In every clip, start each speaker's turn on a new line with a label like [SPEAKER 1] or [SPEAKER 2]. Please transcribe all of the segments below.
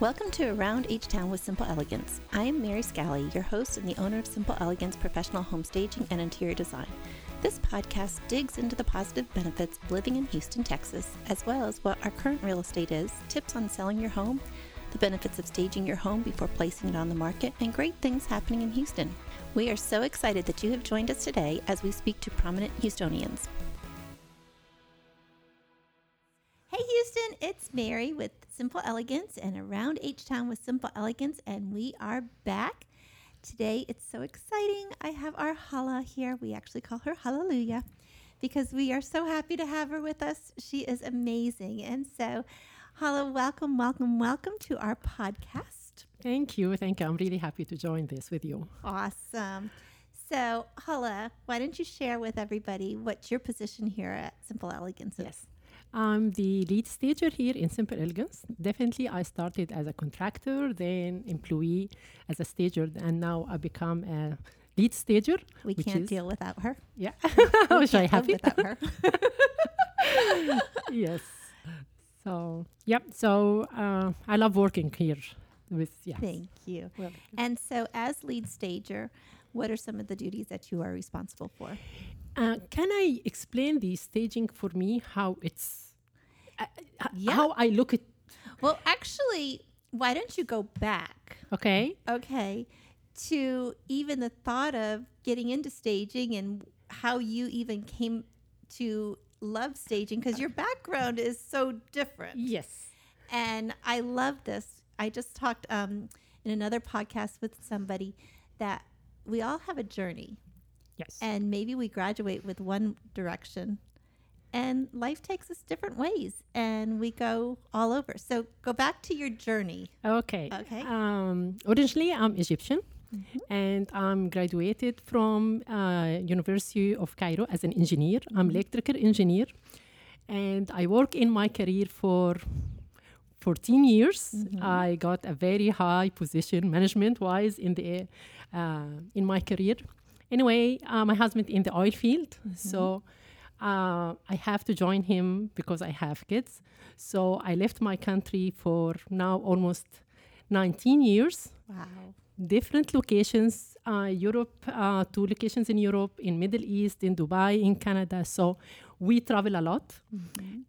[SPEAKER 1] Welcome to Around H Town with Simple Elegance. I am Mary Scally, your host and the owner of Simple Elegance Professional Home Staging and Interior Design. This podcast digs into the positive benefits of living in Houston, Texas, as well as what our current real estate is, tips on selling your home, the benefits of staging your home before placing it on the market, and great things happening in Houston. We are so excited that you have joined us today as we speak to prominent Houstonians. It's Mary with Simple Elegance and Around H Town with Simple Elegance, and we are back. Today it's so exciting. I have our Hala here. We actually call her Hallelujah because we are so happy to have her with us. She is amazing. And so, Hala, welcome, welcome, welcome to our podcast.
[SPEAKER 2] Thank you. Thank you. I'm really happy to join this with you.
[SPEAKER 1] Awesome. So, Hala, why don't you share with everybody what's your position here at Simple Elegance? is?
[SPEAKER 2] Yes. I'm the lead stager here in Simple Elegance. Definitely, I started as a contractor, then employee as a stager, and now I become a lead stager.
[SPEAKER 1] We can't deal without her.
[SPEAKER 2] Yeah. I
[SPEAKER 1] can't live
[SPEAKER 2] happy.
[SPEAKER 1] without her.
[SPEAKER 2] yes. So, yep. So, uh, I love working here with, yeah.
[SPEAKER 1] Thank you.
[SPEAKER 2] Well,
[SPEAKER 1] And so, as lead stager, what are some of the duties that you are responsible for?
[SPEAKER 2] Uh, can I explain the staging for me, how it's, uh, uh,
[SPEAKER 1] Yeah.
[SPEAKER 2] how I look at,
[SPEAKER 1] Well, actually, why don't you go back,
[SPEAKER 2] okay?
[SPEAKER 1] okay, to even the thought of getting into staging and how you even came to love staging because your background is so different.
[SPEAKER 2] Yes.
[SPEAKER 1] And I love this. I just talked um, in another podcast with somebody that we all have a journey.
[SPEAKER 2] Yes.
[SPEAKER 1] and maybe we graduate with one direction and life takes us different ways and we go all over so go back to your journey
[SPEAKER 2] Okay.
[SPEAKER 1] Okay.
[SPEAKER 2] Um, originally, I'm Egyptian, and I'm graduated from uh, University of Cairo as an engineer. I'm electrical engineer, and I work in my career for 14 years. I got a very high position, management-wise, in the uh, in my career. Anyway, uh, my husband in the oil field, so uh, I have to join him because I have kids. So I left my country for now almost 19 years,
[SPEAKER 1] wow
[SPEAKER 2] different locations, uh, Europe, uh, two locations in Europe, in Middle East, in Dubai, in Canada. So we travel a lot.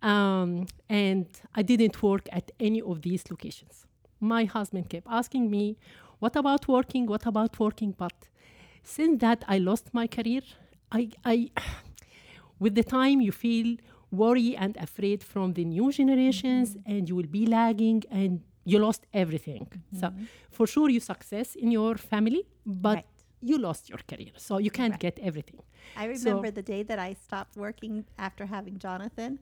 [SPEAKER 2] Um, and I didn't work at any of these locations. My husband kept asking me, what about working? What about working? But since that I lost my career, I, I with the time you feel worry and afraid from the new generations mm-hmm. and you will be lagging and you lost everything. Mm-hmm. So for sure you success in your family but
[SPEAKER 1] Right.
[SPEAKER 2] you lost your career. So you can't
[SPEAKER 1] Right.
[SPEAKER 2] get everything.
[SPEAKER 1] I remember the day that i stopped working after having jonathan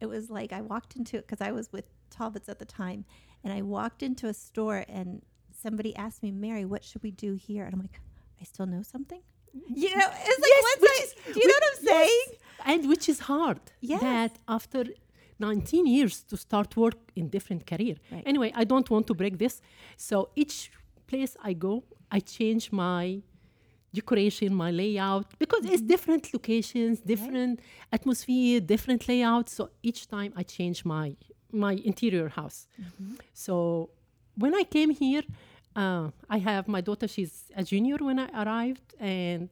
[SPEAKER 1] it was like i walked into it because i was with talbots at the time and i walked into a store and somebody asked me mary what should we do here? And i'm like i still know something you know it's like
[SPEAKER 2] Yes,
[SPEAKER 1] once I-
[SPEAKER 2] is-
[SPEAKER 1] do you know what i'm saying
[SPEAKER 2] yes. and which is hard
[SPEAKER 1] Yes.
[SPEAKER 2] that after 19 years to start work in different career
[SPEAKER 1] Right.
[SPEAKER 2] anyway i don't want to break this so each place i go i change my decoration my layout because
[SPEAKER 1] Mm-hmm.
[SPEAKER 2] it's different locations different atmosphere different layouts so each time i change my my interior house
[SPEAKER 1] Mm-hmm.
[SPEAKER 2] so when i came here uh, i have my daughter she's a junior when i arrived and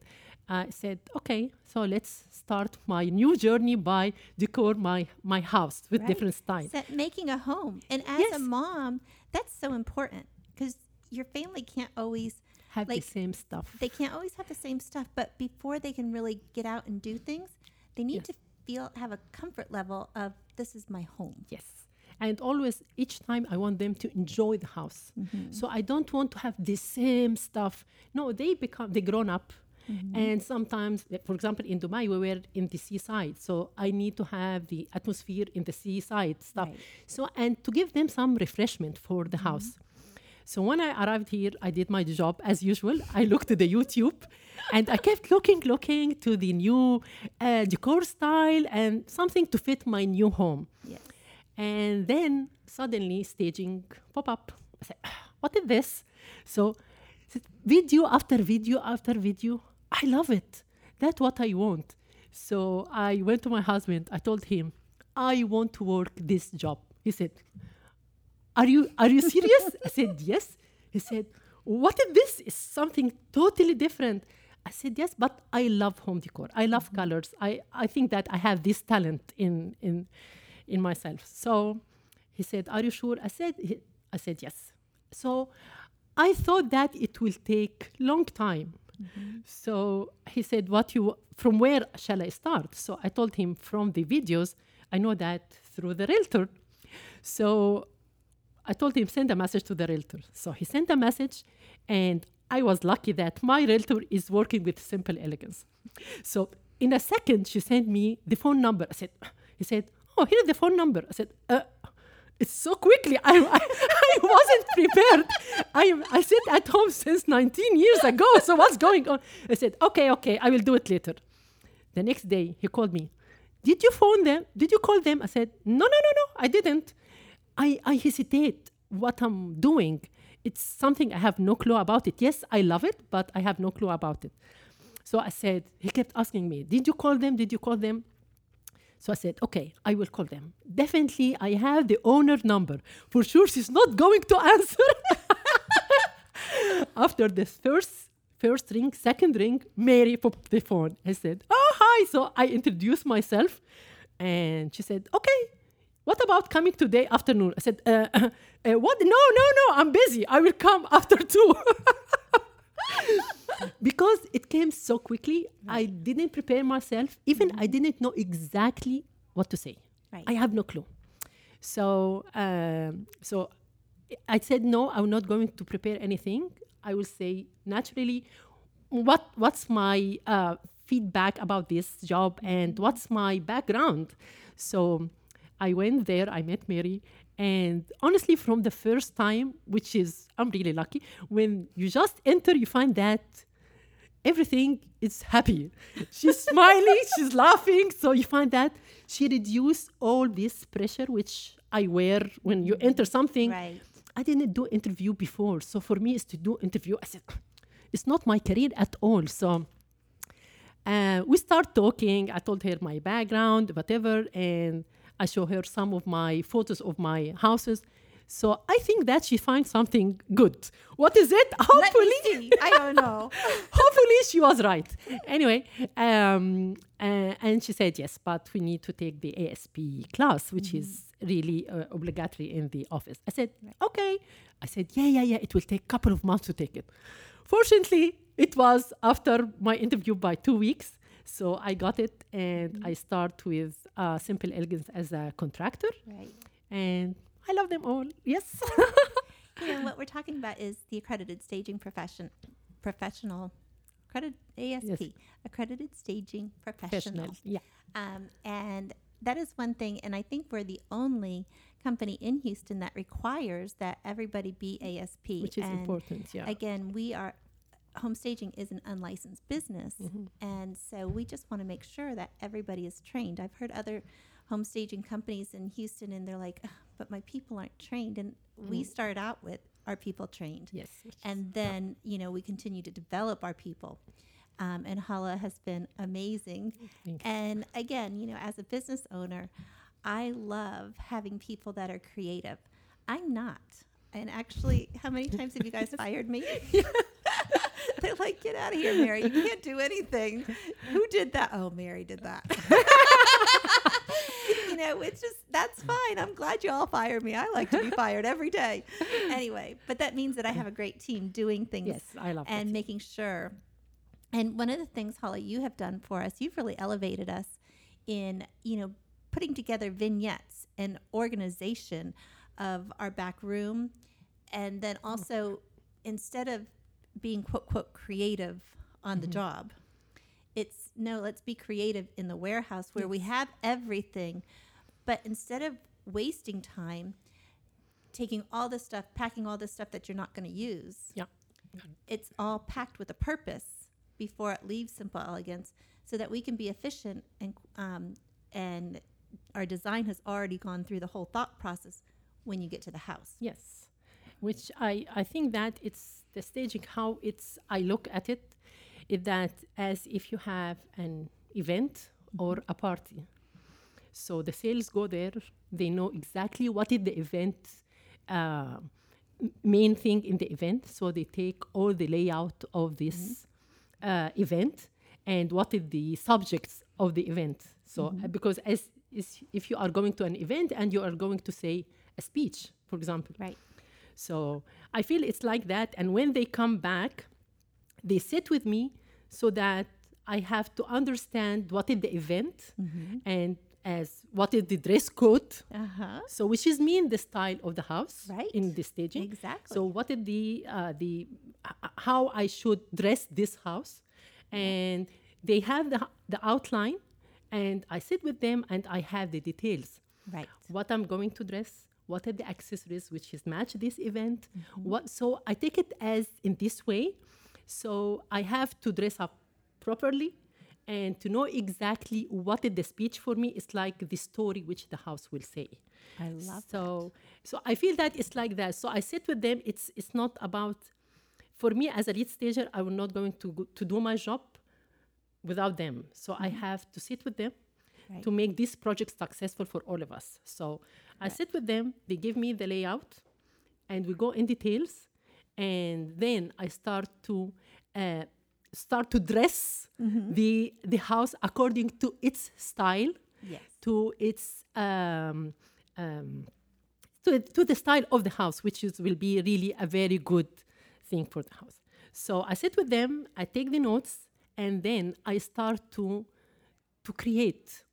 [SPEAKER 2] I said, okay, so let's start my new journey by decor my my house with
[SPEAKER 1] Right.
[SPEAKER 2] different styles.
[SPEAKER 1] Set- making a home. And as
[SPEAKER 2] Yes.
[SPEAKER 1] a mom, that's so important because your family can't always
[SPEAKER 2] Have
[SPEAKER 1] like,
[SPEAKER 2] the same stuff.
[SPEAKER 1] they can't always have the same stuff, but before they can really get out and do things, they need
[SPEAKER 2] Yes.
[SPEAKER 1] to feel have a comfort level of this is my home.
[SPEAKER 2] Yes. And always, each time, I want them to enjoy the house. Mm-hmm. So I don't want to have the same stuff. No, they become they grown up, mm-hmm. and sometimes, for example, in Dubai, we were in the seaside, so I need to have the atmosphere in the seaside stuff.
[SPEAKER 1] Right.
[SPEAKER 2] So and to give them some refreshment for the mm-hmm. house. So when I arrived here, I did my job as usual. I looked at the YouTube, and I kept looking, looking to the new uh, decor style and something to fit my new home.
[SPEAKER 1] Yes.
[SPEAKER 2] And then suddenly staging pop up. I said, "Ah, what is this? So video after video after video, I love it. That's what I want. So I went to my husband. I told him, I want to work this job. He said, are you are you serious? I said, yes. He said, what is this? Is something totally different. I said, yes, but I love home decor. I love
[SPEAKER 1] Mm-hmm.
[SPEAKER 2] colors. I, I think that I have this talent in in in myself. So he said, are you sure? I said, he- I said yes. So I thought that it will take long time. Mm-hmm. So he said, "What you? From where shall I start?" So I told him from the videos. I know that through the realtor. So I told him send a message to the realtor. So he sent a message, and I was lucky that my realtor is working with Simple Elegance. So in a second, she sent me the phone number. I said, he said, "Oh, here's the phone number." I said, uh, it's so quickly. I, I, I wasn't prepared. I, I sit at home since 19 years ago. So what's going on? I said, okay, okay, I will do it later. The next day, he called me. Did you phone them? Did you call them? I said, no, no, no, no, I didn't. I, I hesitate what I'm doing. It's something I have no clue about it. Yes, I love it, but I have no clue about it. So I said, he kept asking me, did you call them? Did you call them? So I said, okay, I will call them. Definitely, I have the owner number. For sure, she's not going to answer. After this first first ring, second ring, Mary popped the phone. I said, oh, hi. So I introduced myself. And she said, okay, what about coming today afternoon? I said, uh, uh, uh, what? No, no, no, I'm busy. I will come after two. because it came so quickly, I didn't prepare myself. Even I didn't know exactly what to say.
[SPEAKER 1] Right.
[SPEAKER 2] I have no clue. So, um, so I said no. I'm not going to prepare anything. I will say naturally, what what's my uh, feedback about this job and what's my background. So, I went there. I met Mary, and honestly, from the first time, which is I'm really lucky, when you just enter, you find that everything is happy. She's smiling, she's laughing. So you find that she reduced all this pressure which I wear when you enter something.
[SPEAKER 1] Right.
[SPEAKER 2] I didn't do interview before. So for me is to do interview. I said, it's not my career at all. So uh, we start talking. I told her my background, whatever, and I show her some of my photos of my houses. So I think that she finds something good. What is it? Hopefully.
[SPEAKER 1] I don't know.
[SPEAKER 2] hopefully she was right. Anyway, um, uh, and she said yes, but we need to take the ASP class, which is really uh, obligatory in the office. I said okay. I said yeah, yeah, yeah. It will take a couple of months to take it. Fortunately, it was after my interview by two weeks. So I got it, and I start with uh, Simple Elegance as a contractor,
[SPEAKER 1] right.
[SPEAKER 2] and I love them all. Yes.
[SPEAKER 1] You know, what we're talking about is the accredited staging profession, professional, accredited ASP, accredited staging professional.
[SPEAKER 2] Professional. Yeah.
[SPEAKER 1] Um, and that is one thing, and I think we're the only company in Houston that requires that everybody be ASP.
[SPEAKER 2] Which is
[SPEAKER 1] And
[SPEAKER 2] important. Yeah.
[SPEAKER 1] Again, we are home staging is an unlicensed business,
[SPEAKER 2] Mm-hmm.
[SPEAKER 1] and so we just want to make sure that everybody is trained. I've heard other home staging companies in Houston, and they're like, "Ugh, "But my people aren't trained," and we start out with our people trained.
[SPEAKER 2] Yes.
[SPEAKER 1] and then you know we continue to develop our people. Um, and hala has been amazing. And again you know as a business owner i love having people that are creative. I'm not. And actually how many times have you guys fired me? They're like get out of here mary. You can't do anything. Who did that? Oh mary did that know, it's just that's fine. I'm glad you all fired me. I like to be fired every day. Anyway, but that means that I have a great team doing things
[SPEAKER 2] Yes, I love
[SPEAKER 1] and
[SPEAKER 2] that.
[SPEAKER 1] making sure. And one of the things, Holly, you have done for us, you've really elevated us in, you know, putting together vignettes and organization of our back room. And then also, oh instead of being quote, quote, creative on the mm-hmm. job, it's no, let's be creative in the warehouse where we have everything. But instead of wasting time taking all this stuff, packing all this stuff that you're not going to use,
[SPEAKER 2] Yeah.
[SPEAKER 1] it's all packed with a purpose before it leaves Simple Elegance so that we can be efficient and um, and our design has already gone through the whole thought process when you get to the house.
[SPEAKER 2] Yes, which I, I think that it's the staging how it's I look at it is that as if you have an event or a party. So the sales go there, they know exactly what is the event uh, main thing in the event. So they take all the layout of this uh, event and what is the subjects of the event. So uh, because as is, if you are going to an event and you are going to say a speech, for example,
[SPEAKER 1] Right.
[SPEAKER 2] so I feel it's like that. And when they come back, they sit with me so that I have to understand what is the event and as what is the dress code.
[SPEAKER 1] Uh huh.
[SPEAKER 2] So which is mean the style of the house
[SPEAKER 1] Right.
[SPEAKER 2] in the staging.
[SPEAKER 1] Exactly.
[SPEAKER 2] So what is the uh, the h- how I should dress this house, and they have the the outline, and I sit with them and I have the details
[SPEAKER 1] Right.
[SPEAKER 2] what I'm going to dress, what are the accessories which is match this event.
[SPEAKER 1] Mm-hmm.
[SPEAKER 2] What so I take it as in this way. So I have to dress up properly and to know exactly what is the speech for me. It's like the story which the house will say.
[SPEAKER 1] I love
[SPEAKER 2] so so I feel that it's like that. So I sit with them. It's it's not about for me as a lead stager. I will not going to go, to do my job without them. So I have to sit with them
[SPEAKER 1] Right.
[SPEAKER 2] to make this project successful for all of us. So I sit with them. They give me the layout, and we go in details, and then I start to. Uh, start to dress the the house according to its style
[SPEAKER 1] Yes.
[SPEAKER 2] to its um, um, to, to the style of the house, which is will be really a very good thing for the house. So I sit with them, I take the notes, and then I start to to create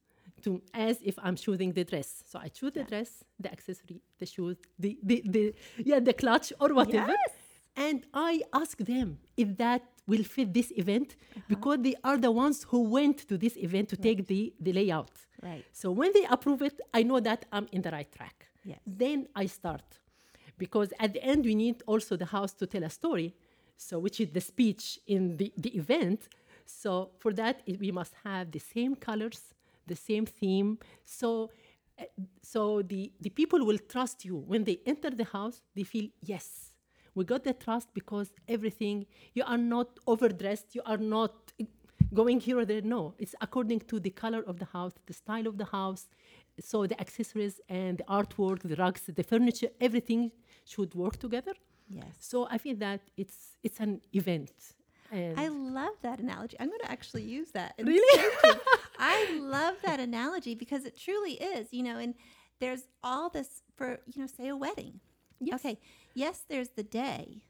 [SPEAKER 2] to as if I'm choosing the dress. So I choose the dress, the accessory, the shoes, the the, the yeah the clutch or whatever.
[SPEAKER 1] Yes.
[SPEAKER 2] And I ask them if that will fit this event
[SPEAKER 1] Uh-huh.
[SPEAKER 2] because they are the ones who went to this event to take the, the layout.
[SPEAKER 1] Right.
[SPEAKER 2] So when they approve it, I know that I'm in the right track.
[SPEAKER 1] Yes.
[SPEAKER 2] Then I start. Because at the end, we need also the house to tell a story, so which is the speech in the, the event. So for that, it, we must have the same colors, the same theme. So, uh, so the, the people will trust you. When they enter the house, they feel, yes, we got the trust because everything, you are not overdressed, you are not going here or there. No, it's according to the color of the house, the style of the house. So the accessories and the artwork, the rugs, the furniture, everything should work together.
[SPEAKER 1] Yes.
[SPEAKER 2] So I feel that it's it's an event.
[SPEAKER 1] I love that analogy. I'm going to actually use that.
[SPEAKER 2] Really?
[SPEAKER 1] I love that analogy because it truly is, you know, and there's all this for, you know, say a wedding.
[SPEAKER 2] Yes.
[SPEAKER 1] Okay. Yes, there's the day,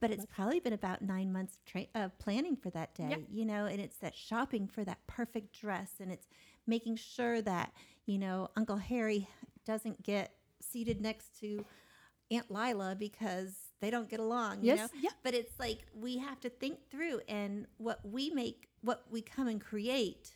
[SPEAKER 1] but it's probably been about nine months tra- of planning for that day, you know, and it's that shopping for that perfect dress and it's making sure that, you know, Uncle Harry doesn't get seated next to Aunt Lila because they don't get along, you
[SPEAKER 2] Yes,
[SPEAKER 1] know?
[SPEAKER 2] yeah.
[SPEAKER 1] But it's like we have to think through and what we make, what we come and create,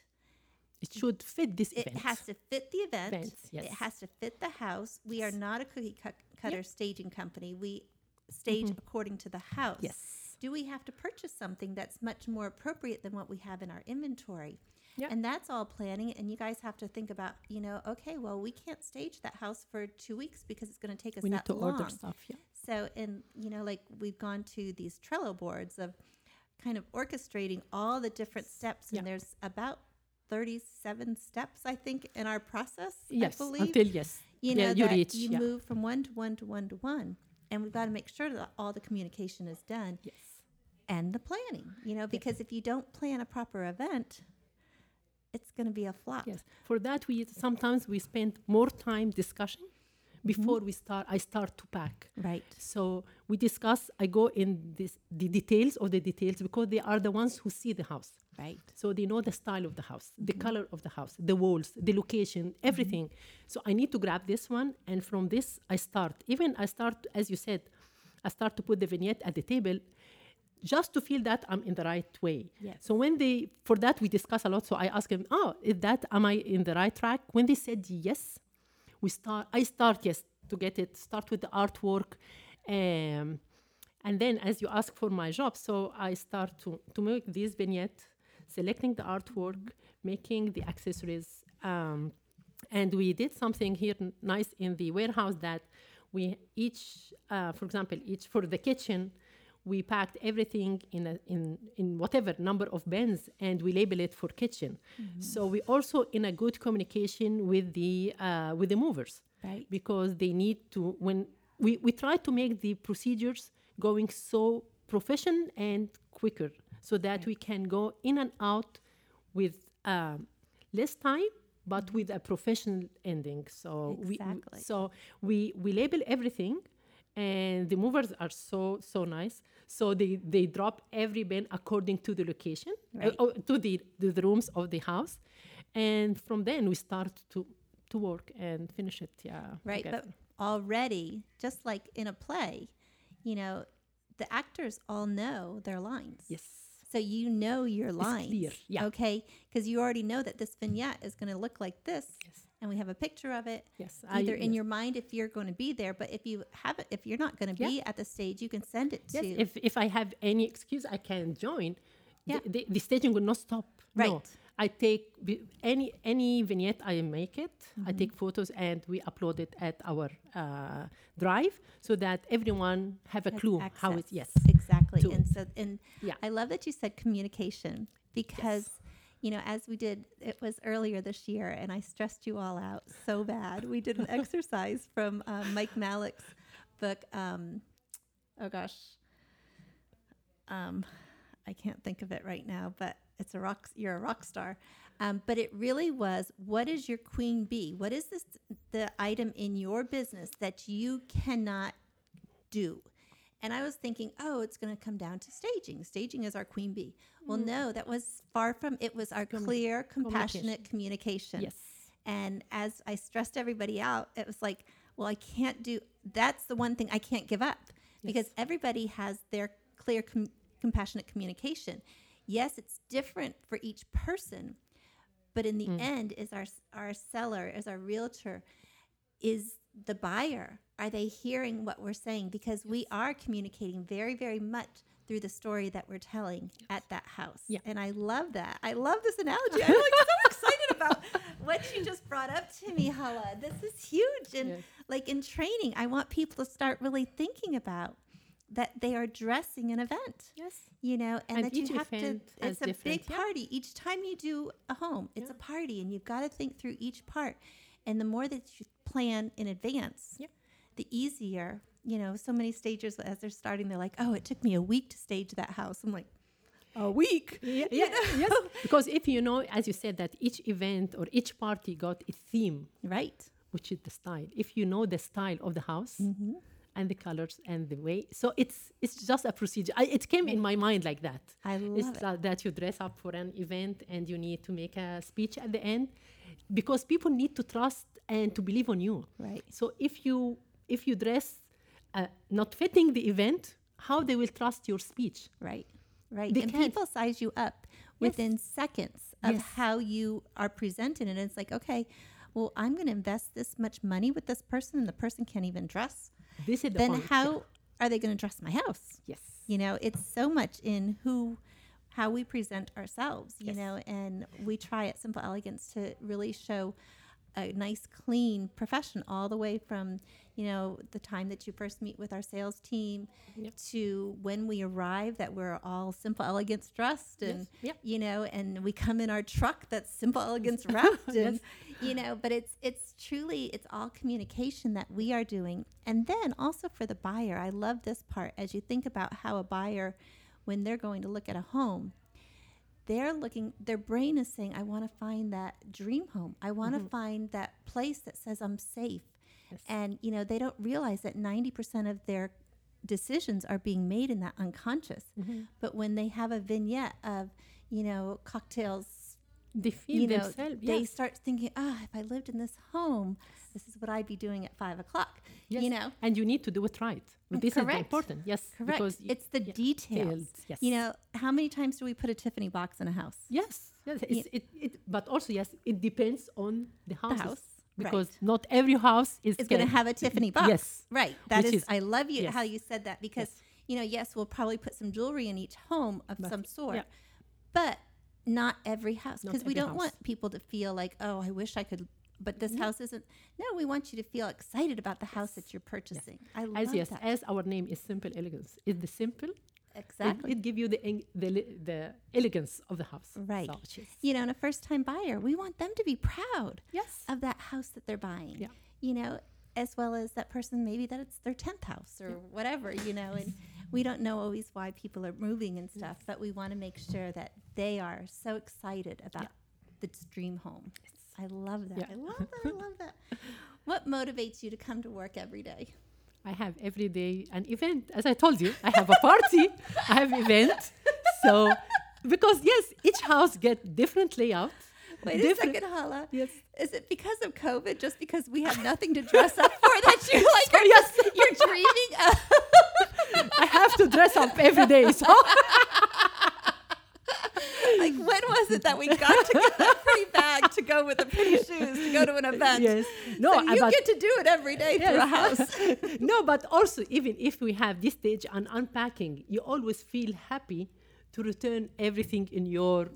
[SPEAKER 2] it should fit this
[SPEAKER 1] it
[SPEAKER 2] event.
[SPEAKER 1] has to fit the event.
[SPEAKER 2] Events, yes.
[SPEAKER 1] It has to fit the house. We are not a cookie cut- cutter staging company. We stage according to the house.
[SPEAKER 2] Mm-hmm. Yes.
[SPEAKER 1] Do we have to purchase something that's much more appropriate than what we have in our inventory?
[SPEAKER 2] Yeah.
[SPEAKER 1] And that's all planning. And you guys have to think about, you know, okay, well, we can't stage that house for two weeks because it's going to take us
[SPEAKER 2] we need to
[SPEAKER 1] long.
[SPEAKER 2] order stuff. Yeah.
[SPEAKER 1] So, and you know, like we've gone to these Trello boards of kind of orchestrating all the different steps, and
[SPEAKER 2] Yeah.
[SPEAKER 1] there's about 37 steps, I think, in our process.
[SPEAKER 2] Yes.
[SPEAKER 1] I believe.
[SPEAKER 2] Until yes.
[SPEAKER 1] you know
[SPEAKER 2] yeah, you
[SPEAKER 1] that
[SPEAKER 2] reach.
[SPEAKER 1] you
[SPEAKER 2] yeah.
[SPEAKER 1] move from one to one to one to one, and we've got to make sure that all the communication is done
[SPEAKER 2] Yes.
[SPEAKER 1] and the planning. You know, because if you don't plan a proper event, it's going to be a flop.
[SPEAKER 2] Yes. For that, we sometimes we spend more time discussion mm-hmm. before we start. I start to pack.
[SPEAKER 1] Right.
[SPEAKER 2] So we discuss. I go in this the details of the details because they are the ones who see the house.
[SPEAKER 1] Right.
[SPEAKER 2] So they know the style of the house, the color of the house, the walls, the location, everything. So I need to grab this one, and from this I start. Even I start, as you said, I start to put the vignette at the table, just to feel that I'm in the right way.
[SPEAKER 1] Yes.
[SPEAKER 2] So when they, for that we discuss a lot. So I ask them, oh, is that am I in the right track? When they said yes, we start. I start yes to get it. Start with the artwork. Um, and then, as you ask for my job, so I start to, to make this vignette, selecting the artwork, making the accessories. Um, and we did something here n- nice in the warehouse that we each, uh, for example, each for the kitchen, we packed everything in a, in in whatever number of bins and we label it for kitchen. So we also in a good communication with the uh, with the movers
[SPEAKER 1] Right.
[SPEAKER 2] because they need to when we, we try to make the procedures going so professional and quicker so that we can go in and out with um, less time but with a professional ending so we-
[SPEAKER 1] Exactly.
[SPEAKER 2] we so we we label everything and the movers are so so nice so they they drop every bin according to the location uh,
[SPEAKER 1] Right.
[SPEAKER 2] oh, to the, the the rooms of the house and from then we start to to work and finish it yeah
[SPEAKER 1] Right.
[SPEAKER 2] together.
[SPEAKER 1] But already, just like in a play, you know, the actors all know their lines.
[SPEAKER 2] yes
[SPEAKER 1] So you know your lines.
[SPEAKER 2] clear, yeah.
[SPEAKER 1] Okay. Because you already know that this vignette is going to look like this.
[SPEAKER 2] Yes.
[SPEAKER 1] And we have a picture of it.
[SPEAKER 2] yes
[SPEAKER 1] Either in
[SPEAKER 2] yes.
[SPEAKER 1] your mind if you're going to be there, but if you have it, if you're not going to
[SPEAKER 2] Yeah.
[SPEAKER 1] be at the stage, you can send it
[SPEAKER 2] Yes,
[SPEAKER 1] to.
[SPEAKER 2] if, if I have any excuse, I can join.
[SPEAKER 1] Yeah.
[SPEAKER 2] The, the, the staging will not stop.
[SPEAKER 1] Right. No.
[SPEAKER 2] I take any any vignette, I make it. I
[SPEAKER 1] Mm-hmm.
[SPEAKER 2] take photos and we upload it at our uh, drive so that everyone have a
[SPEAKER 1] has
[SPEAKER 2] clue how it. Yes.
[SPEAKER 1] Exactly.
[SPEAKER 2] To
[SPEAKER 1] And so, and
[SPEAKER 2] Yeah.
[SPEAKER 1] I love that you said communication because, you know, as we did, it was earlier this year, and I stressed you all out so bad. We did an exercise from um, Mike Michalowicz's book. Um, oh gosh, um, I can't think of it right now, but it's a rock. You're a rock star. Um, but it really was. What is your queen bee? What is this? The item in your business that you cannot do? And I was thinking, oh, it's going to come down to staging. Staging is our queen bee. Well, mm. no, that was far from. It was our clear, compassionate communication.
[SPEAKER 2] Yes.
[SPEAKER 1] And as I stressed everybody out, it was like, well, I can't do. That's the one thing I can't give up because everybody has their clear, com- compassionate communication. Yes, it's different for each person, but in the mm. end, is our our seller, is our realtor, is the buyer. Are they hearing what we're saying? Because we are communicating very, very much through the story that we're telling at that house.
[SPEAKER 2] Yeah.
[SPEAKER 1] And I love that. I love this analogy. I'm like so excited about what you just brought up to me, Hala. This is huge. And
[SPEAKER 2] Yes.
[SPEAKER 1] like in training, I want people to start really thinking about that they are dressing an event
[SPEAKER 2] Yes.
[SPEAKER 1] you know, and,
[SPEAKER 2] And
[SPEAKER 1] that you have to. It's a big
[SPEAKER 2] yeah.
[SPEAKER 1] party each time you do a home. It's a party, and you've got to think through each part. And the more that you plan in advance,
[SPEAKER 2] Yeah.
[SPEAKER 1] The easier. You know, so many stagers as they're starting, they're like, "Oh, it took me a week to stage that house." I'm like, "A week?
[SPEAKER 2] Yeah, yeah, yes. Because if you know, as you said, that each event or each party got a theme,
[SPEAKER 1] Right?
[SPEAKER 2] which is the style. If you know the style of the house
[SPEAKER 1] Mm-hmm.
[SPEAKER 2] and the colors and the way, so it's it's just a procedure. I, it came in my mind like that.
[SPEAKER 1] I
[SPEAKER 2] it's
[SPEAKER 1] love it.
[SPEAKER 2] like that you dress up for an event and you need to make a speech at the end, because people need to trust and to believe on you.
[SPEAKER 1] Right.
[SPEAKER 2] So if you if you dress uh, not fitting the event, how they will trust your speech?
[SPEAKER 1] Right. Right.
[SPEAKER 2] They
[SPEAKER 1] and
[SPEAKER 2] can't-
[SPEAKER 1] people size you up within seconds of
[SPEAKER 2] Yes.
[SPEAKER 1] how you are presented. And it's like, okay, well, I'm going to invest this much money with this person, and the person can't even dress.
[SPEAKER 2] This is the
[SPEAKER 1] then
[SPEAKER 2] point. yeah.
[SPEAKER 1] how are they going to dress my house?
[SPEAKER 2] Yes.
[SPEAKER 1] You know, it's so much in who, how we present ourselves, you
[SPEAKER 2] Yes.
[SPEAKER 1] know, and we try at Simple Elegance to really show a nice, clean profession all the way from, you know, the time that you first meet with our sales team
[SPEAKER 2] Yep.
[SPEAKER 1] to when we arrive that we're all Simple Elegance dressed and,
[SPEAKER 2] Yep.
[SPEAKER 1] you know, and we come in our truck that's Simple Elegance wrapped and, you know, but it's, it's truly, it's all communication that we are doing. And then also for the buyer, I love this part as you think about how a buyer, when they're going to look at a home, they're looking their brain is saying i want to find that dream home. I want to mm-hmm. find that place that says i'm safe.
[SPEAKER 2] Yes.
[SPEAKER 1] and you know they don't realize that 90% of their decisions are being made in that unconscious. Mm-hmm. But when they have a vignette of you know cocktails
[SPEAKER 2] They feel
[SPEAKER 1] you know
[SPEAKER 2] themselves.
[SPEAKER 1] they
[SPEAKER 2] yes.
[SPEAKER 1] start thinking ah if i lived in this home this is what i'd be doing at five o'clock
[SPEAKER 2] Yes.
[SPEAKER 1] you know
[SPEAKER 2] and you need to do it right. But this
[SPEAKER 1] Correct.
[SPEAKER 2] the important. Yes,
[SPEAKER 1] correct
[SPEAKER 2] because
[SPEAKER 1] it's the
[SPEAKER 2] yeah,
[SPEAKER 1] details
[SPEAKER 2] yes.
[SPEAKER 1] you know how many times do we put a tiffany box in a house
[SPEAKER 2] Yes, yes. It, it, but also yes, it depends on the house.
[SPEAKER 1] house,
[SPEAKER 2] because not every house is
[SPEAKER 1] is going to have a Tiffany box.
[SPEAKER 2] Yes,
[SPEAKER 1] Right. That
[SPEAKER 2] is,
[SPEAKER 1] is,
[SPEAKER 2] is-
[SPEAKER 1] I love you how you said that because,
[SPEAKER 2] Yes.
[SPEAKER 1] you know, yes, we'll probably put some jewelry in each home of
[SPEAKER 2] But-
[SPEAKER 1] some sort,
[SPEAKER 2] yeah.
[SPEAKER 1] but not every house because we don't
[SPEAKER 2] house.
[SPEAKER 1] want people to feel like, oh, I wish I could, but this house isn't. No, we want you to feel excited about the house that you're purchasing. I love
[SPEAKER 2] as yes,
[SPEAKER 1] that.
[SPEAKER 2] as our name is simple elegance. It's the simple.
[SPEAKER 1] Exactly.
[SPEAKER 2] it give you the the the elegance of the house.
[SPEAKER 1] Right.
[SPEAKER 2] So,
[SPEAKER 1] you know, and a first time buyer, we want them to be proud
[SPEAKER 2] yes.
[SPEAKER 1] of that house that they're buying.
[SPEAKER 2] Yeah.
[SPEAKER 1] You know, as well as that person maybe that it's their 10th house or whatever you know and we don't know always why people are moving and stuff but we want to make sure that they are so excited about this dream home i love that
[SPEAKER 2] Yeah.
[SPEAKER 1] i love that i love that what motivates you to come to work every day
[SPEAKER 2] I have every day an event. As I told you, I have a party, I have event. So, because yes, each house get different layout.
[SPEAKER 1] wait a second hala
[SPEAKER 2] Yes.
[SPEAKER 1] is it because of covid just because we have nothing to dress up for that you like are
[SPEAKER 2] yes.
[SPEAKER 1] just, you're dreaming of
[SPEAKER 2] I have to dress up every day. So,
[SPEAKER 1] like when was it that we got to get that pretty bag to go with the pretty shoes to go to an event?
[SPEAKER 2] Yes. No,
[SPEAKER 1] so you
[SPEAKER 2] about-
[SPEAKER 1] get to do it every day through a house.
[SPEAKER 2] No, but also even if we have this stage on unpacking, you always feel happy to return everything in your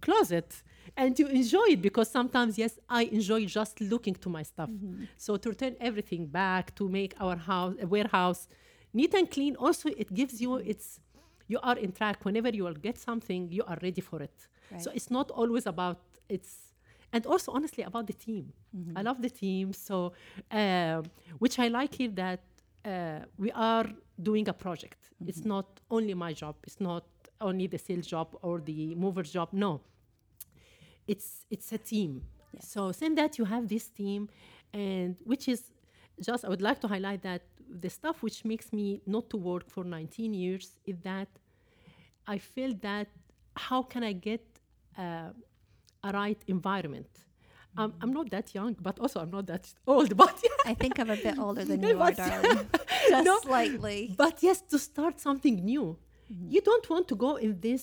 [SPEAKER 2] closet. And to enjoy it because sometimes yes i enjoy just looking to my stuff. Mm-hmm. So to return everything back to make our house a warehouse neat and clean. Also it gives you it's you are in track. Whenever you will get something you are ready for it. So it's not always about it's and also honestly about the team. I love the team. So um, which i like here that uh, we are doing a project. It's not only my job. It's not only the sales job or the mover job. No. It's it's a team. So saying that you have this team and which is just i would like to highlight that the stuff which makes me not to work for 19 years is that i feel that how can i get uh, a right environment um, i'm not that young but also i'm not that old but
[SPEAKER 1] I think I'm a bit older than you are, darling. Just
[SPEAKER 2] No.
[SPEAKER 1] slightly.
[SPEAKER 2] but yes to start something new you don't want to go in this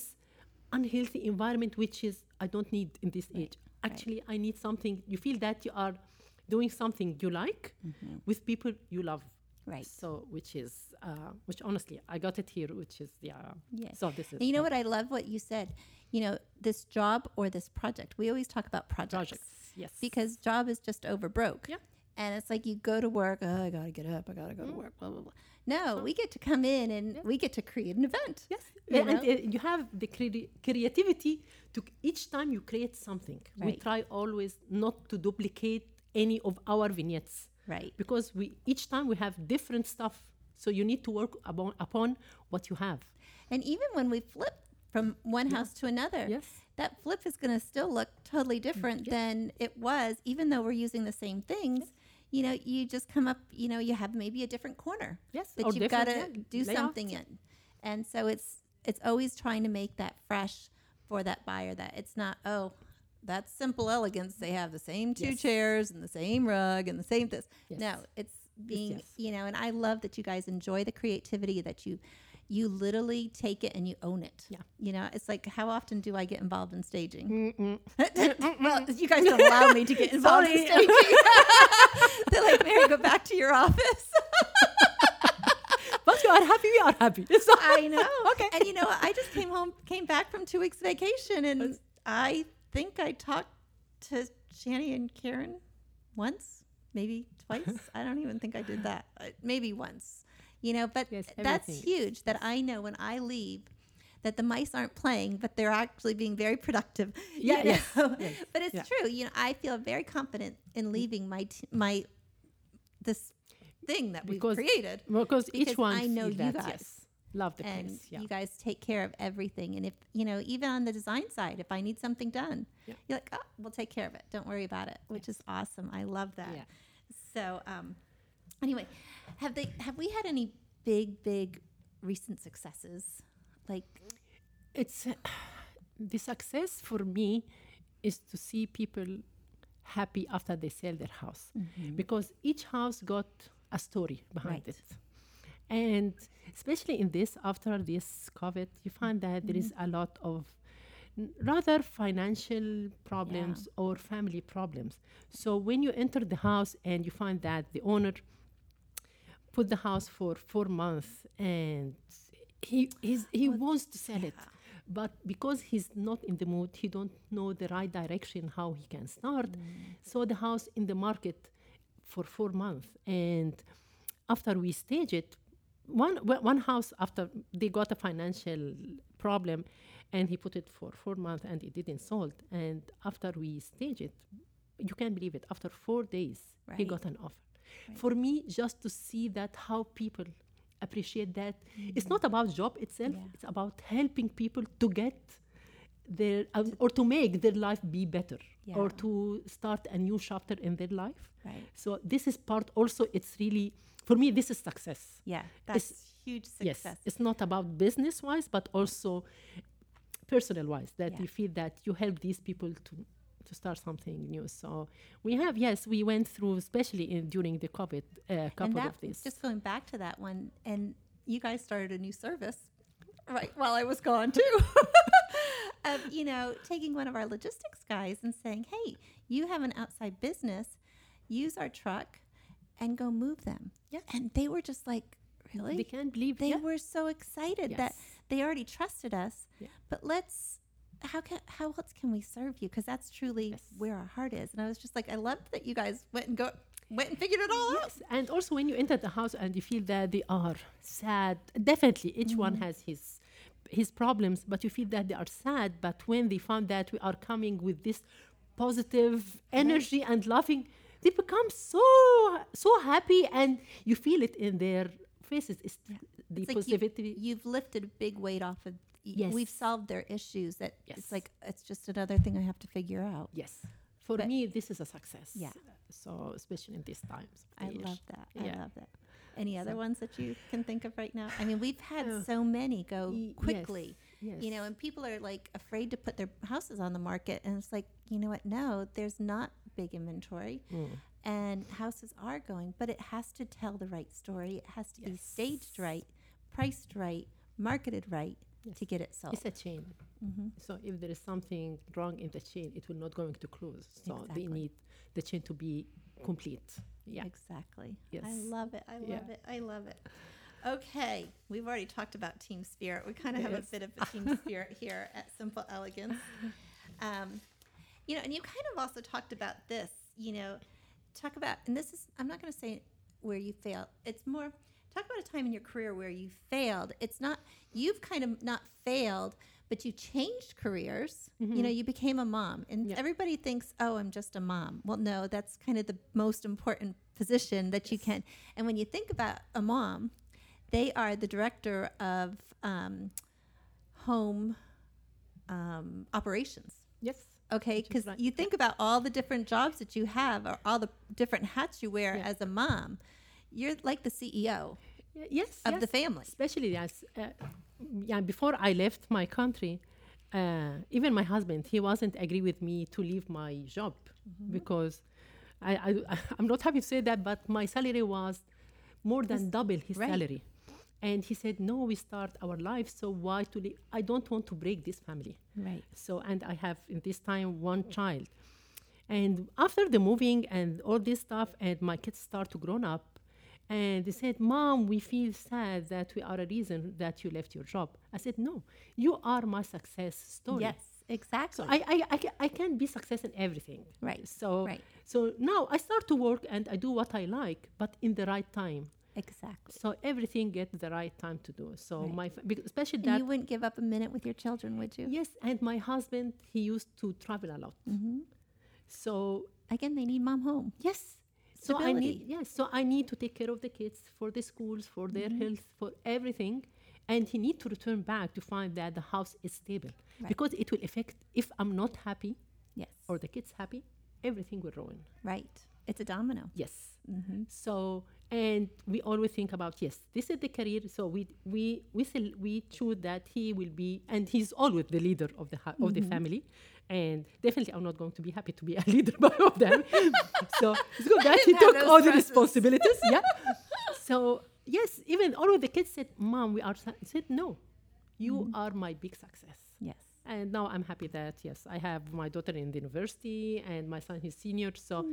[SPEAKER 2] unhealthy environment which is i don't need in this age actually i need something you feel that you are doing something you like with people you love
[SPEAKER 1] Right.
[SPEAKER 2] so which is uh, which honestly i got it here which is yeah
[SPEAKER 1] Yes.
[SPEAKER 2] so this is
[SPEAKER 1] And you know what? I love what you said. You know, this job or this project. We always talk about projects.
[SPEAKER 2] projects yes
[SPEAKER 1] Because job is just over broke.
[SPEAKER 2] Yeah.
[SPEAKER 1] And it's like you go to work, oh, I gotta get up, I gotta go to work, blah blah blah. No, we get to come in and we get to create an event.
[SPEAKER 2] Yes,
[SPEAKER 1] You
[SPEAKER 2] and uh, you have the crea- creativity to each time you create something. We try always not to duplicate any of our vignettes
[SPEAKER 1] Right.
[SPEAKER 2] because we each time we have different stuff. So you need to work upon, upon what you have.
[SPEAKER 1] And even when we flip from one house to another,
[SPEAKER 2] Yes.
[SPEAKER 1] that flip is going to still look totally different than it was, even though we're using the same things. You know, you just come up, you know, you have maybe a different corner
[SPEAKER 2] Yes,
[SPEAKER 1] that you've got to
[SPEAKER 2] yeah,
[SPEAKER 1] do
[SPEAKER 2] layout.
[SPEAKER 1] something in. And so it's it's always trying to make that fresh for that buyer that it's not, oh, that's simple elegance. They have the same two
[SPEAKER 2] Yes.
[SPEAKER 1] chairs and the same rug and the same this.
[SPEAKER 2] Yes.
[SPEAKER 1] No, it's being,
[SPEAKER 2] yes.
[SPEAKER 1] you know, and I love that you guys enjoy the creativity that you you literally take it and you own it.
[SPEAKER 2] Yeah.
[SPEAKER 1] You know, it's like how often do I get involved in staging? well, you guys don't allow me to get involved in staging. They're like, Mary, go back to your office.
[SPEAKER 2] But you are happy, we are happy.
[SPEAKER 1] I know.
[SPEAKER 2] Okay.
[SPEAKER 1] And you know. I just came home, came back from two weeks vacation, and I think I talked to Shani and Karen once, maybe twice. I don't even think I did that. Uh, Maybe once. You know, but
[SPEAKER 2] Yes,
[SPEAKER 1] that's huge that I know when I leave that the mice aren't playing, but they're actually being very productive.
[SPEAKER 2] Yeah, yes, yes,
[SPEAKER 1] But it's
[SPEAKER 2] yeah.
[SPEAKER 1] true. You know, I feel very confident in leaving my t- my this thing that we've
[SPEAKER 2] Because-
[SPEAKER 1] created
[SPEAKER 2] because,
[SPEAKER 1] Because
[SPEAKER 2] each one
[SPEAKER 1] I know you guys.
[SPEAKER 2] yes. Love the
[SPEAKER 1] and
[SPEAKER 2] place. Yeah.
[SPEAKER 1] you guys take care of everything. And if you know, even on the design side, if I need something done,
[SPEAKER 2] Yeah.
[SPEAKER 1] you're like, oh, we'll take care of it. Don't worry about it, which is awesome. I love that.
[SPEAKER 2] Yeah.
[SPEAKER 1] So, um, anyway, have they have we had any big, big recent successes? Like,
[SPEAKER 2] it's uh, the success for me is to see people happy after they sell their house because each house got a story behind
[SPEAKER 1] Right.
[SPEAKER 2] it and especially in this after this covid you find that there is mm-hmm. a lot of rather financial problems or family problems. So when you enter the house and you find that the owner put the house for four months and he he's, he wants to sell it but because he's not in the mood he don't know the right direction how he can start. Mm. So the house in the market for four months and after we stage it one one house after they got a financial problem and he put it for four months and it didn't sold and after we staged it you can't believe it after four days he got an offer For me, just to see that how people appreciate that. It's not about job itself.
[SPEAKER 1] Yeah.
[SPEAKER 2] It's about helping people to get their um, or to make their life be better or to start a new chapter in their life.
[SPEAKER 1] Right.
[SPEAKER 2] So this is part also. It's really for me. This is success.
[SPEAKER 1] Yeah.
[SPEAKER 2] It's-
[SPEAKER 1] That's huge
[SPEAKER 2] Yes, it's not about business wise, but also personal wise. That
[SPEAKER 1] Yeah.
[SPEAKER 2] you feel that you help these people to to start something new. So we have yes, we went through especially in during the COVID uh, couple
[SPEAKER 1] that,
[SPEAKER 2] of this.
[SPEAKER 1] just going back to that one, and you guys started a new service, right? While I was gone too. of you know taking one of our logistics guys and saying, "Hey, you have an outside business, use our truck, and go move them."
[SPEAKER 2] Yeah.
[SPEAKER 1] and they were just like, "Really?"
[SPEAKER 2] they can't believe
[SPEAKER 1] they
[SPEAKER 2] yeah.
[SPEAKER 1] were so excited that they already trusted us.
[SPEAKER 2] Yeah.
[SPEAKER 1] But let's how can how else can we serve you? Because that's truly
[SPEAKER 2] Yes.
[SPEAKER 1] where our heart is. And I was just like, I love that you guys went and go went and figured it all out.
[SPEAKER 2] Yes, and also when you enter the house and you feel that they are sad, definitely each one
[SPEAKER 1] Mm-hmm.
[SPEAKER 2] has his his problems, but you feel that they are sad. But when they found that we are coming with this positive energy and laughing, they become so so happy, and you feel it in their faces. It's the
[SPEAKER 1] It's like you-
[SPEAKER 2] positivity.
[SPEAKER 1] You've lifted a big weight off of
[SPEAKER 2] Yes.
[SPEAKER 1] we've solved their issues that
[SPEAKER 2] Yes.
[SPEAKER 1] it's like it's just another thing I have to figure out.
[SPEAKER 2] yes, for
[SPEAKER 1] But-
[SPEAKER 2] me this is a success.
[SPEAKER 1] Yeah.
[SPEAKER 2] So especially in these times.
[SPEAKER 1] I love that. I love that. Any other ones that you can think of right now? I mean, we've had
[SPEAKER 2] Oh.
[SPEAKER 1] so many go
[SPEAKER 2] Y- yes,
[SPEAKER 1] quickly.
[SPEAKER 2] Yes.
[SPEAKER 1] you know and people are like afraid to put their houses on the market and it's like you know what no there's not big inventory
[SPEAKER 2] Mm.
[SPEAKER 1] and houses are going but it has to tell the right story it has to be staged right priced right marketed right
[SPEAKER 2] Yes.
[SPEAKER 1] to get it sold
[SPEAKER 2] It's a chain.
[SPEAKER 1] Mhm.
[SPEAKER 2] So if there is something wrong in the chain, it will not going to close. So they need the chain to be complete. Yeah.
[SPEAKER 1] exactly
[SPEAKER 2] Yes.
[SPEAKER 1] i love it i
[SPEAKER 2] Yeah.
[SPEAKER 1] love it i love it okay we've already talked about team spirit. We kind of have a bit of a team spirit here at simple elegance. Um, you know and you kind of also talked about this you know talk about and this is i'm not going to say where you failed it's more talk about a time in your career where you failed. It's not you've kind of not failed but you changed careers. You know you became a mom and
[SPEAKER 2] Yeah.
[SPEAKER 1] everybody thinks oh i'm just a mom. Well no that's kind of the most important position that you can and when you think about a mom they are the director of um, home um, operations
[SPEAKER 2] Yes.
[SPEAKER 1] okay because
[SPEAKER 2] right,
[SPEAKER 1] you think about all the different jobs that you have or all the different hats you wear
[SPEAKER 2] Yeah.
[SPEAKER 1] as a mom you're like the ceo
[SPEAKER 2] Yes.
[SPEAKER 1] of
[SPEAKER 2] yes.
[SPEAKER 1] the family
[SPEAKER 2] Especially yes. Uh, yeah. Before I left my country, uh, even my husband, he wasn't agree with me to leave my job
[SPEAKER 1] Mm-hmm.
[SPEAKER 2] because I, I I'm not happy to say that, but my salary was more than double his
[SPEAKER 1] right.
[SPEAKER 2] salary. And he said, "No, we start our life, so why to leave? I don't want to break this family."
[SPEAKER 1] right
[SPEAKER 2] So, and I have in this time one child. And after the moving and all this stuff, and my kids start to grown up, and they said, Mom, we feel sad that we are a reason that you left your job. I said, No, you are my success story.
[SPEAKER 1] yes exactly
[SPEAKER 2] So I, I, I, I can be success in everything.
[SPEAKER 1] Right,
[SPEAKER 2] So,
[SPEAKER 1] right.
[SPEAKER 2] so now I start to work and I do what I like, but in the right time.
[SPEAKER 1] Exactly
[SPEAKER 2] So everything gets the right time to do. So
[SPEAKER 1] Right.
[SPEAKER 2] my, especially
[SPEAKER 1] and
[SPEAKER 2] that
[SPEAKER 1] you wouldn't give up a minute with your children would you
[SPEAKER 2] Yes, and my husband, he used to travel a lot.
[SPEAKER 1] Mm-hmm.
[SPEAKER 2] So
[SPEAKER 1] again they need mom home
[SPEAKER 2] yes, so I need yes, so I need to take care of the kids for the schools, for their
[SPEAKER 1] Mm-hmm.
[SPEAKER 2] health, for everything, and he need to return back to find that the house is stable
[SPEAKER 1] Right.
[SPEAKER 2] because it will affect if I'm not happy
[SPEAKER 1] yes
[SPEAKER 2] or the kids happy, everything will ruin.
[SPEAKER 1] right it's a domino
[SPEAKER 2] Yes.
[SPEAKER 1] mm-hmm.
[SPEAKER 2] So and we always think about yes, this is the career. So we we we sel- we choose that he will be, and he's always the leader of the ha- of the family. And definitely, I'm not going to be happy to be a leader by of them. so it's good that he took all the responsibilities. Yeah. so yes, even all of the kids said, "Mom, we are." I said, "No, you are my big success."
[SPEAKER 1] yes
[SPEAKER 2] And now I'm happy that yes, I have my daughter in the university and my son is senior. So,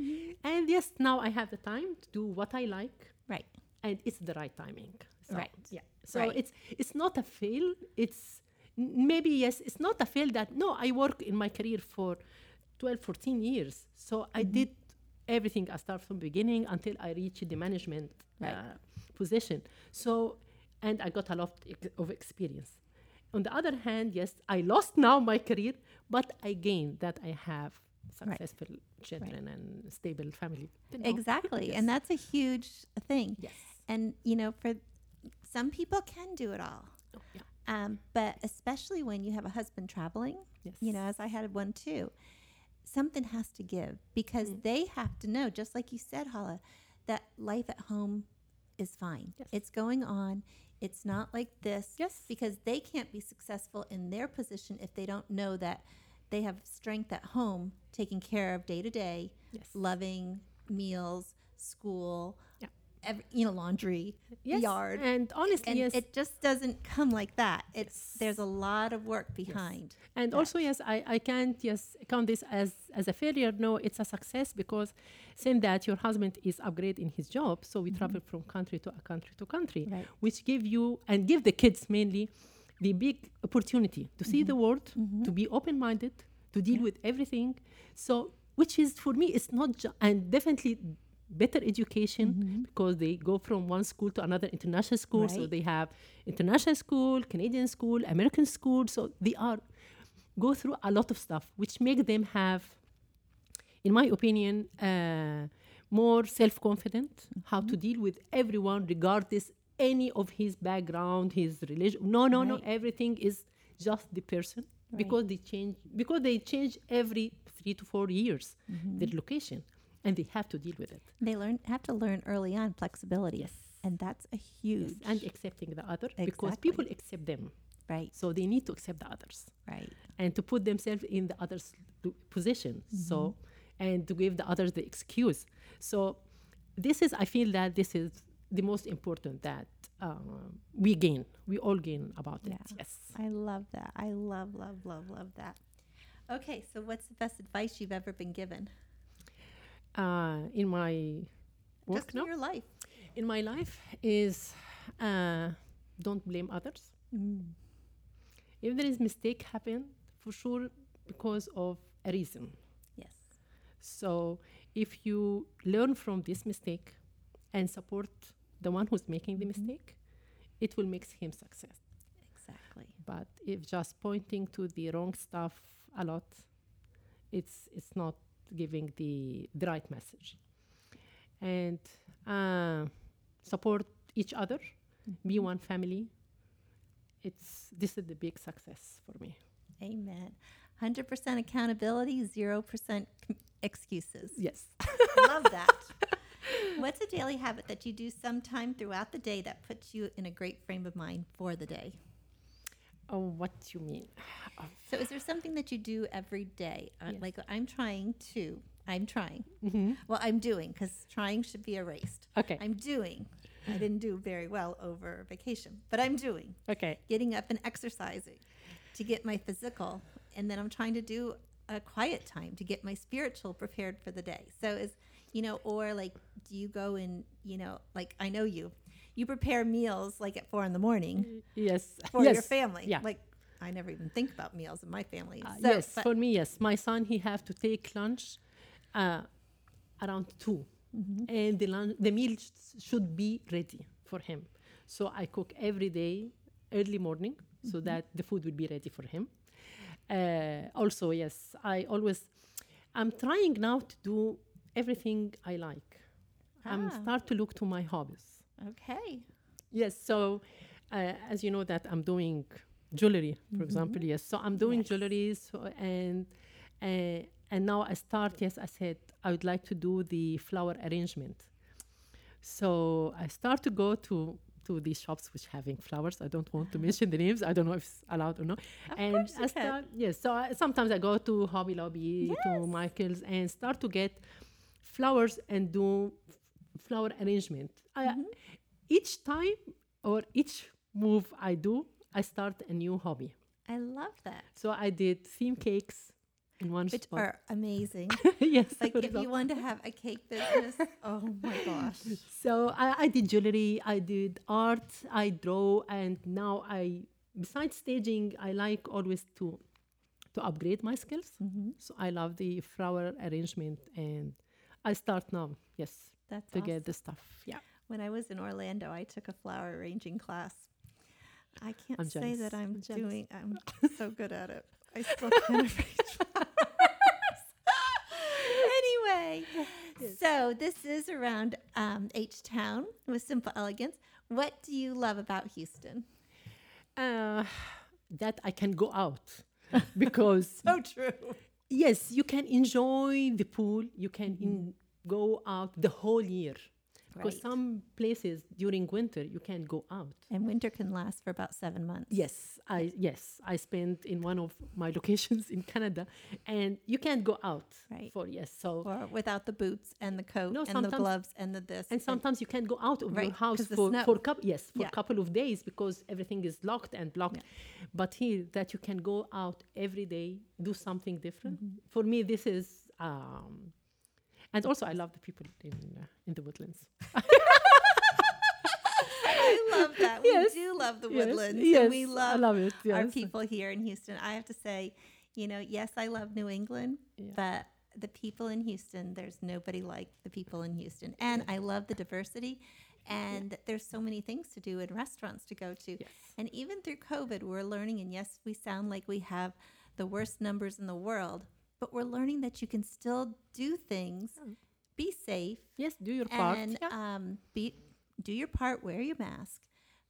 [SPEAKER 2] and yes, now I have the time to do what I like,
[SPEAKER 1] right
[SPEAKER 2] and it's the right timing. So,
[SPEAKER 1] Right.
[SPEAKER 2] Yeah. So
[SPEAKER 1] Right.
[SPEAKER 2] it's it's not a fail. It's maybe yes, it's not a fail that no, I work in my career for 12, 14 years. So I
[SPEAKER 1] Mm-hmm.
[SPEAKER 2] did everything. I start from beginning until I reached the management
[SPEAKER 1] Right.
[SPEAKER 2] uh, position. So and I got a lot of experience. On the other hand, yes, I lost now my career, but I gained that I have successful children and stable family. You know?
[SPEAKER 1] Exactly.
[SPEAKER 2] Yes.
[SPEAKER 1] And that's a huge thing.
[SPEAKER 2] yes.
[SPEAKER 1] And, you know, for some people can do it all.
[SPEAKER 2] Oh, yeah.
[SPEAKER 1] Um, but especially when you have a husband traveling,
[SPEAKER 2] Yes.
[SPEAKER 1] you know, as I had one too, something has to give because
[SPEAKER 2] Mm.
[SPEAKER 1] they have to know, just like you said, Hala, that life at home is fine.
[SPEAKER 2] Yes.
[SPEAKER 1] It's going on. It's not like this.
[SPEAKER 2] Yes.
[SPEAKER 1] Because they can't be successful in their position if they don't know that they have strength at home, taking care of day to day, loving meals, school. Every, you know, laundry,
[SPEAKER 2] Yes.
[SPEAKER 1] yard.
[SPEAKER 2] And honestly,
[SPEAKER 1] and
[SPEAKER 2] yes.
[SPEAKER 1] it just doesn't come like that. It's
[SPEAKER 2] Yes.
[SPEAKER 1] there's a lot of work behind.
[SPEAKER 2] and
[SPEAKER 1] that.
[SPEAKER 2] also, yes, I, I can't yes count this as as a failure. No, it's a success because saying that your husband is upgrade in his job, so we mm-hmm. travel from country to a country to country,
[SPEAKER 1] Right.
[SPEAKER 2] which give you and give the kids mainly the big opportunity to see mm-hmm. the world, mm-hmm. to be open minded, to deal with everything. So, which is for me, it's not ju- and definitely better education mm-hmm. because they go from one school to another international school. So they have international school, Canadian school, American school. So they are go through a lot of stuff, which make them have, in my opinion, uh, more self-confident, how to mm-hmm. deal with everyone, regardless any of his background, his religion. No, no, no. Everything is just the person because they change because they change every three to four years mm-hmm. their location, and they have to deal with it.
[SPEAKER 1] They learn have to learn early on flexibility.
[SPEAKER 2] Yes.
[SPEAKER 1] And that's a huge
[SPEAKER 2] and accepting the other because people accept them,
[SPEAKER 1] right,
[SPEAKER 2] so they need to accept the others.
[SPEAKER 1] right.
[SPEAKER 2] and to put themselves in the other's position so
[SPEAKER 1] Mm-hmm.
[SPEAKER 2] and to give the others the excuse so this is i feel that this is the most important that uh, we gain we all gain about it yes
[SPEAKER 1] I love that. I love, love, love, love that. Okay, so what's the best advice you've ever been given?
[SPEAKER 2] Uh, in my work
[SPEAKER 1] Just in your life.
[SPEAKER 2] in my life is uh, don't blame others if there is mistake happen for sure because of a reason
[SPEAKER 1] Yes.
[SPEAKER 2] So if you learn from this mistake and support the one who's making the mistake, it will make him success.
[SPEAKER 1] Exactly.
[SPEAKER 2] But if just pointing to the wrong stuff a lot, it's it's not giving the, the right message. And uh, support each other, be one family. It's this is the big success for me.
[SPEAKER 1] Amen. 100% accountability, 0% c- excuses.
[SPEAKER 2] Yes.
[SPEAKER 1] Love that. What's a daily habit that you do sometime throughout the day that puts you in a great frame of mind for the day?
[SPEAKER 2] Oh, what do you mean?
[SPEAKER 1] So, is there something that you do every day? Uh,
[SPEAKER 2] Yes.
[SPEAKER 1] Like, I'm trying to, I'm trying.
[SPEAKER 2] Mm-hmm.
[SPEAKER 1] Well, I'm doing because trying should be erased.
[SPEAKER 2] Okay.
[SPEAKER 1] I'm doing. I didn't do very well over vacation, but I'm doing.
[SPEAKER 2] Okay.
[SPEAKER 1] Getting up and exercising to get my physical. And then I'm trying to do a quiet time to get my spiritual prepared for the day. So, is, you know, or like, do you go and, you know, like I know you, you prepare meals like at four in the morning
[SPEAKER 2] Yes.
[SPEAKER 1] for
[SPEAKER 2] yes.
[SPEAKER 1] your family.
[SPEAKER 2] Yeah.
[SPEAKER 1] Like, I never even think about meals in my family.
[SPEAKER 2] Uh, yes,
[SPEAKER 1] but-
[SPEAKER 2] for me, yes. My son, he have to take lunch uh, around 2
[SPEAKER 1] Mm-hmm.
[SPEAKER 2] and the lunch, the meal sh- should be ready for him. So I cook every day, early morning, so
[SPEAKER 1] Mm-hmm.
[SPEAKER 2] that the food will be ready for him. Uh, also, yes, I always, I'm trying now to do everything I like. I'm
[SPEAKER 1] Ah.
[SPEAKER 2] start to look to my hobbies.
[SPEAKER 1] Okay.
[SPEAKER 2] Yes. So, uh, as you know, that I'm doing jewelry, for example. Yes. So I'm doing
[SPEAKER 1] Yes.
[SPEAKER 2] jewelry, so, and uh, and now I start. Yes, I said I would like to do the flower arrangement. So I start to go to to these shops which having flowers. I don't want to mention the names. I don't know if it's allowed or not.
[SPEAKER 1] Of
[SPEAKER 2] and
[SPEAKER 1] course
[SPEAKER 2] I start. Yes. So I, sometimes I go to Hobby Lobby, to Michaels, and start to get flowers and do flower arrangement. I,
[SPEAKER 1] Mm-hmm.
[SPEAKER 2] each time or each move I do, I start a new hobby.
[SPEAKER 1] I love that.
[SPEAKER 2] So I did theme cakes in one
[SPEAKER 1] Which
[SPEAKER 2] spot.
[SPEAKER 1] are amazing.
[SPEAKER 2] yes.
[SPEAKER 1] like if you want to have a cake business, oh my gosh.
[SPEAKER 2] So I, I did jewelry, I did art, I draw, and now I, besides staging, I like always to to upgrade my skills.
[SPEAKER 1] Mm-hmm.
[SPEAKER 2] So I love the flower arrangement, and I start now. Yes,
[SPEAKER 1] That's
[SPEAKER 2] to
[SPEAKER 1] awesome.
[SPEAKER 2] get the stuff. Yeah.
[SPEAKER 1] When I was in Orlando, I took a flower arranging class. I can't
[SPEAKER 2] I'm
[SPEAKER 1] say that. I'm,
[SPEAKER 2] I'm
[SPEAKER 1] doing. I'm so good at it. I still can't arrange flowers. Okay. So this is around um, H Town with Simple Elegance. What do you love about Houston?
[SPEAKER 2] Uh, that I can go out because
[SPEAKER 1] So true.
[SPEAKER 2] yes, you can enjoy the pool. You can in, go out the whole year because
[SPEAKER 1] Right.
[SPEAKER 2] some places during winter you can't go out.
[SPEAKER 1] And winter can last for about seven months.
[SPEAKER 2] Yes, I yes I spent in one of my locations in Canada, and you can't go out
[SPEAKER 1] Right.
[SPEAKER 2] for yes. So
[SPEAKER 1] Or without the boots and the coat
[SPEAKER 2] No,
[SPEAKER 1] and the gloves and the this.
[SPEAKER 2] and sometimes you can't go out of
[SPEAKER 1] Right,
[SPEAKER 2] your house for for coup- yes for
[SPEAKER 1] Yeah.
[SPEAKER 2] a couple of days because everything is locked and blocked. But here that you can go out every day, do something different.
[SPEAKER 1] Mm-hmm.
[SPEAKER 2] For me, this is. Um, and also, I love the people in uh, in the woodlands.
[SPEAKER 1] I love that.
[SPEAKER 2] Yes.
[SPEAKER 1] We do love the woodlands.
[SPEAKER 2] yes,
[SPEAKER 1] and we
[SPEAKER 2] I
[SPEAKER 1] love,
[SPEAKER 2] love it,
[SPEAKER 1] our people here in Houston. I have to say, you know, yes, I love New England,
[SPEAKER 2] Yeah.
[SPEAKER 1] but the people in Houston, there's nobody like the people in Houston. And I love the diversity. And there's so many things to do and restaurants to go to.
[SPEAKER 2] Yes.
[SPEAKER 1] And even through COVID, we're learning, and yes, we sound like we have the worst numbers in the world, but we're learning that you can still do things, be safe,
[SPEAKER 2] Yes, do your part.
[SPEAKER 1] and
[SPEAKER 2] yeah.
[SPEAKER 1] um, be do your part, wear your mask,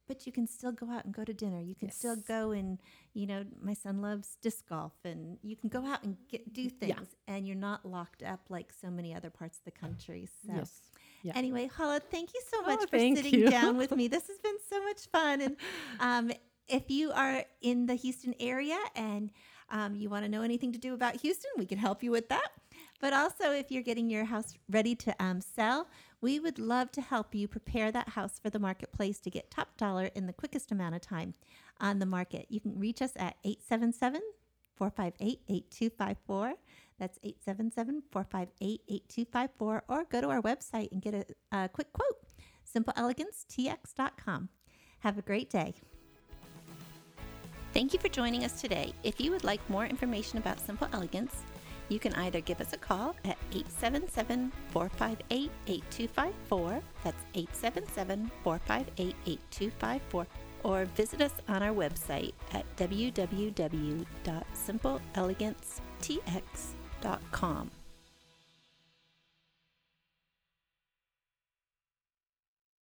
[SPEAKER 1] but you can still go out and go to dinner. You can still go and you know, my son loves disc golf, and you can go out and get do things, and you're not locked up like so many other parts of the country. So.
[SPEAKER 2] Yes. Yeah.
[SPEAKER 1] Anyway, Hala, thank you so
[SPEAKER 2] Oh,
[SPEAKER 1] much for sitting
[SPEAKER 2] you.
[SPEAKER 1] down with me. This has been so much fun. And um, if you are in the Houston area and um, you want to know anything to do about Houston, we can help you with that. But also, if you're getting your house ready to um, sell, we would love to help you prepare that house for the marketplace to get top dollar in the quickest amount of time on the market. You can reach us at 877 458 8254. That's 877 458 8254. Or go to our website and get a, a quick quote simpleelegancetx.com. Have a great day. Thank you for joining us today. If you would like more information about Simple Elegance, you can either give us a call at 877 458 8254. That's 877 458 8254. Or visit us on our website at www.simpleelegancetx.com.